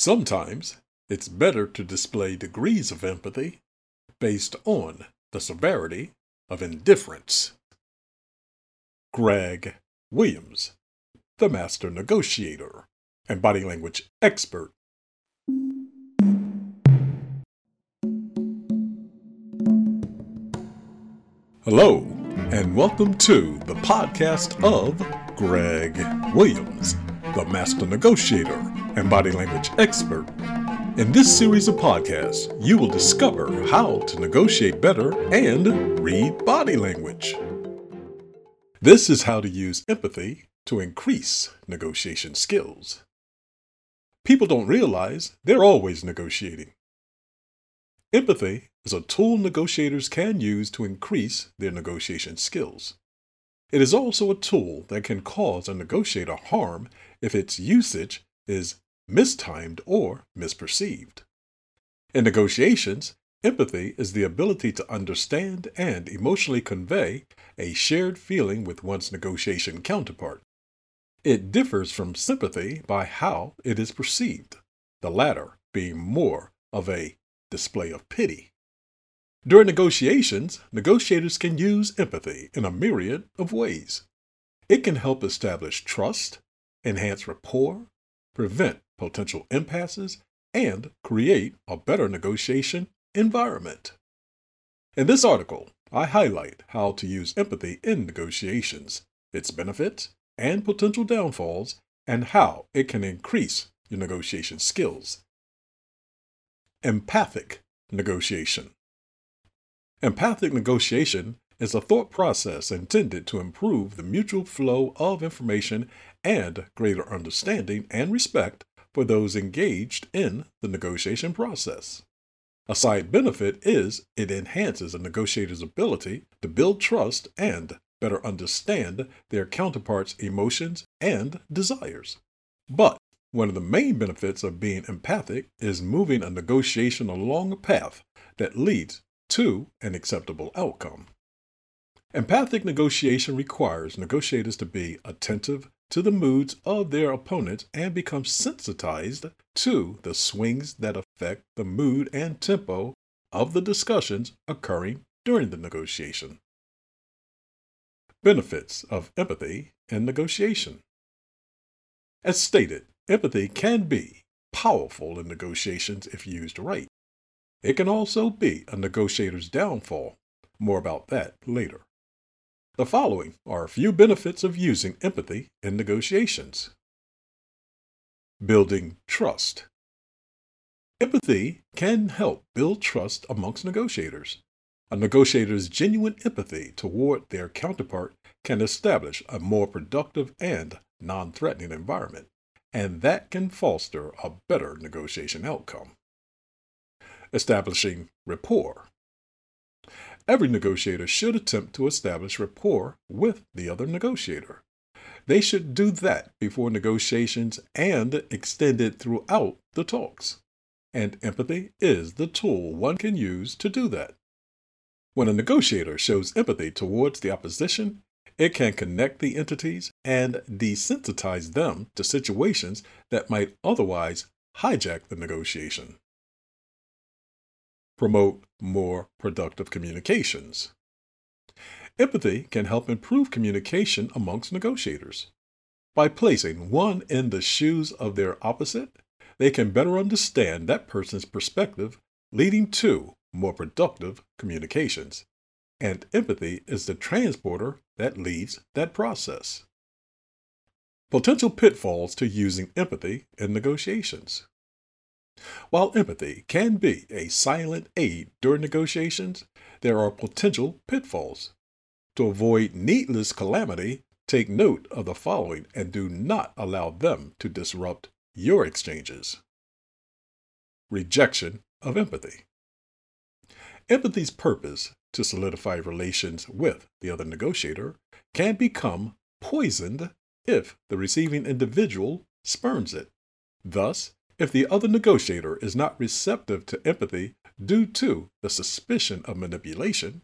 Sometimes it's better to display degrees of empathy based on the severity of indifference. Greg Williams, the master negotiator and body language expert. Hello, and welcome to the podcast of Greg Williams, the master negotiator and body language expert. In this series of podcasts, you will discover how to negotiate better and read body language. This is how to use empathy to increase negotiation skills. People don't realize they're always negotiating. Empathy is a tool negotiators can use to increase their negotiation skills. It is also a tool that can cause a negotiator harm if its usage is mistimed or misperceived. In negotiations, empathy is the ability to understand and emotionally convey a shared feeling with one's negotiation counterpart. It differs from sympathy by how it is perceived, the latter being more of a display of pity. During negotiations, negotiators can use empathy in a myriad of ways. It can help establish trust, enhance rapport, prevent potential impasses, and create a better negotiation environment. In this article, I highlight how to use empathy in negotiations, its benefits and potential downfalls, and how it can increase your negotiation skills. Empathic negotiation. Empathic negotiation is a thought process intended to improve the mutual flow of information and greater understanding and respect for those engaged in the negotiation process. A side benefit is it enhances a negotiator's ability to build trust and better understand their counterpart's emotions and desires. But one of the main benefits of being empathic is moving a negotiation along a path that leads to an acceptable outcome. Empathic negotiation requires negotiators to be attentive to the moods of their opponents and become sensitized to the swings that affect the mood and tempo of the discussions occurring during the negotiation. Benefits of empathy in negotiation. As stated, Empathy can be powerful in negotiations if used right. It can also be a negotiator's downfall. More about that later. The following are a few benefits of using empathy in negotiations. Building trust. Empathy can help build trust amongst negotiators. A negotiator's genuine empathy toward their counterpart can establish a more productive and non threatening environment and that can foster a better negotiation outcome. Establishing rapport. Every negotiator should attempt to establish rapport with the other negotiator. They should do that before negotiations and extend it throughout the talks. And empathy is the tool one can use to do that. When a negotiator shows empathy towards the opposition, it can connect the entities and desensitize them to situations that might otherwise hijack the negotiation. Promote more productive communications. Empathy can help improve communication amongst negotiators. By placing one in the shoes of their opposite, they can better understand that person's perspective, leading to more productive communications and empathy is the transporter that leads that process. Potential pitfalls to using empathy in negotiations. While empathy can be a silent aid during negotiations, there are potential pitfalls. To avoid needless calamity, take note of the following and do not allow them to disrupt your exchanges. Rejection of empathy. Empathy's purpose to solidify relations with the other negotiator can become poisoned if the receiving individual spurns it. Thus, if the other negotiator is not receptive to empathy due to the suspicion of manipulation,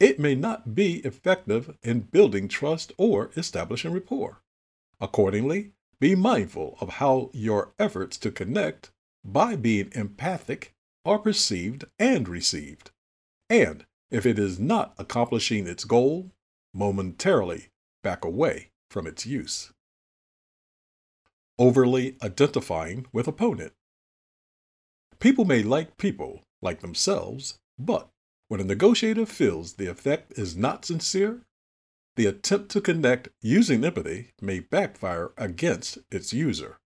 it may not be effective in building trust or establishing rapport. Accordingly, be mindful of how your efforts to connect by being empathic are perceived and received. And if it is not accomplishing its goal, momentarily back away from its use. Overly identifying with opponent. People may like people like themselves, but when a negotiator feels the effect is not sincere, the attempt to connect using empathy may backfire against its user.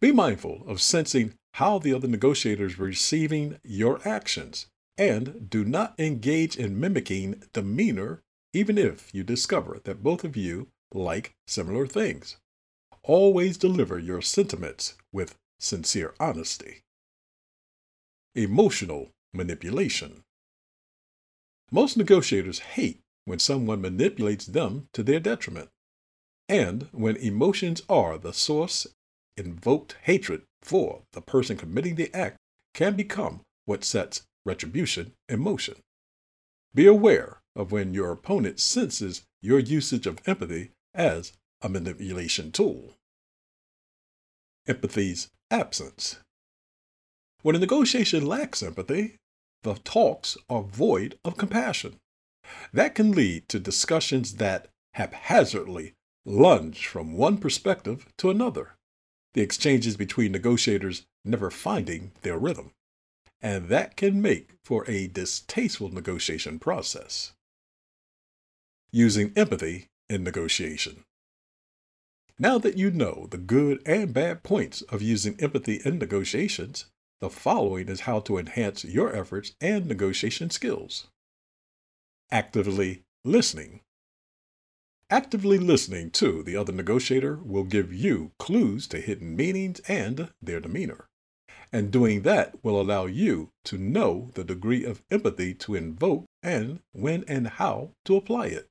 Be mindful of sensing how the other negotiator is receiving your actions, and do not engage in mimicking demeanor even if you discover that both of you like similar things. Always deliver your sentiments with sincere honesty. Emotional manipulation. Most negotiators hate when someone manipulates them to their detriment. And when emotions are the source, invoked hatred for the person committing the act can become what sets retribution in motion. Be aware of when your opponent senses your usage of empathy as a manipulation tool. Empathy's absence. When a negotiation lacks empathy, the talks are void of compassion. That can lead to discussions that haphazardly lunge from one perspective to another, the exchanges between negotiators never finding their rhythm. And that can make for a distasteful negotiation process. Using empathy in negotiation. Now that you know the good and bad points of using empathy in negotiations, the following is how to enhance your efforts and negotiation skills. Actively listening. Actively listening to the other negotiator will give you clues to hidden meanings and their demeanor. And doing that will allow you to know the degree of empathy to invoke and when and how to apply it.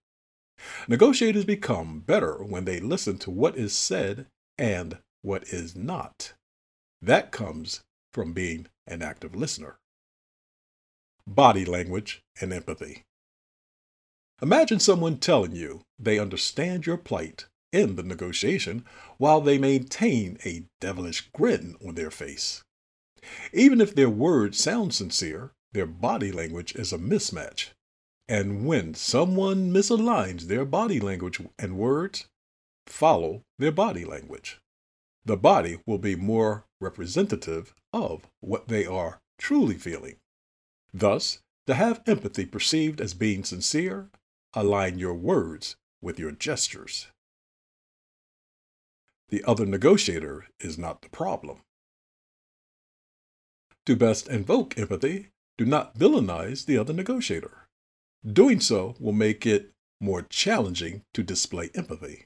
Negotiators become better when they listen to what is said and what is not. That comes from being an active listener. Body language and empathy. Imagine someone telling you they understand your plight in the negotiation while they maintain a devilish grin on their face. Even if their words sound sincere, their body language is a mismatch. And when someone misaligns their body language and words, follow their body language. The body will be more representative of what they are truly feeling. Thus, to have empathy perceived as being sincere, align your words with your gestures. The other negotiator is not the problem. To best invoke empathy, do not villainize the other negotiator. Doing so will make it more challenging to display empathy.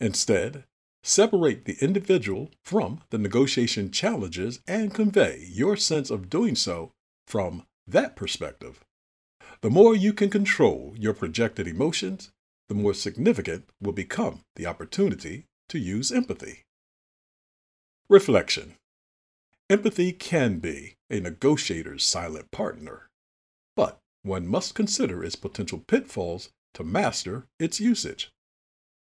Instead, Separate the individual from the negotiation challenges and convey your sense of doing so from that perspective. The more you can control your projected emotions, the more significant will become the opportunity to use empathy. Reflection Empathy can be a negotiator's silent partner, but one must consider its potential pitfalls to master its usage.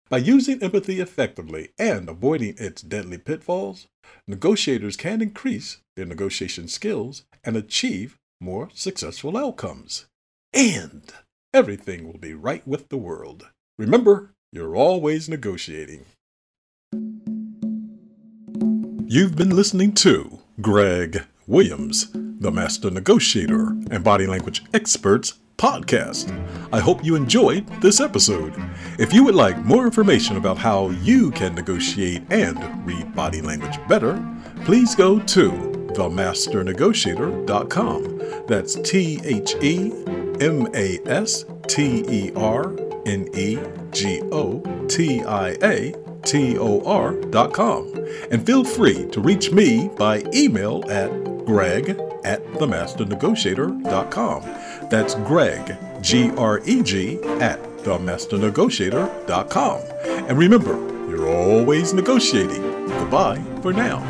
By using empathy effectively and avoiding its deadly pitfalls, negotiators can increase their negotiation skills and achieve more successful outcomes. And everything will be right with the world. Remember, you're always negotiating. You've been listening to Greg Williams, the Master Negotiator and Body Language Experts podcast. I hope you enjoyed this episode. If you would like more information about how you can negotiate and read body language better, please go to themasternegotiator.com. That's T H E M A S T E R N E G O T I A T-O-R.com. And feel free to reach me by email at greg at themasternegotiator.com. That's Greg, G-R-E-G, at themasternegotiator.com. And remember, you're always negotiating. Goodbye for now.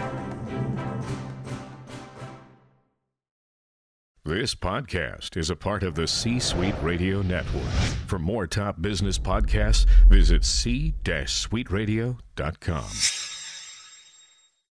This podcast is a part of the C Suite Radio Network. For more top business podcasts, visit c-suiteradio.com.